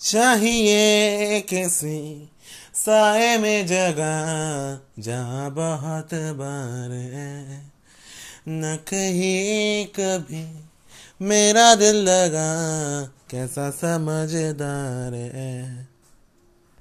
चाहिए किसी साए में जगह, जहाँ बहुत बार है। न कहीं कभी मेरा दिल लगा, कैसा समझदार है।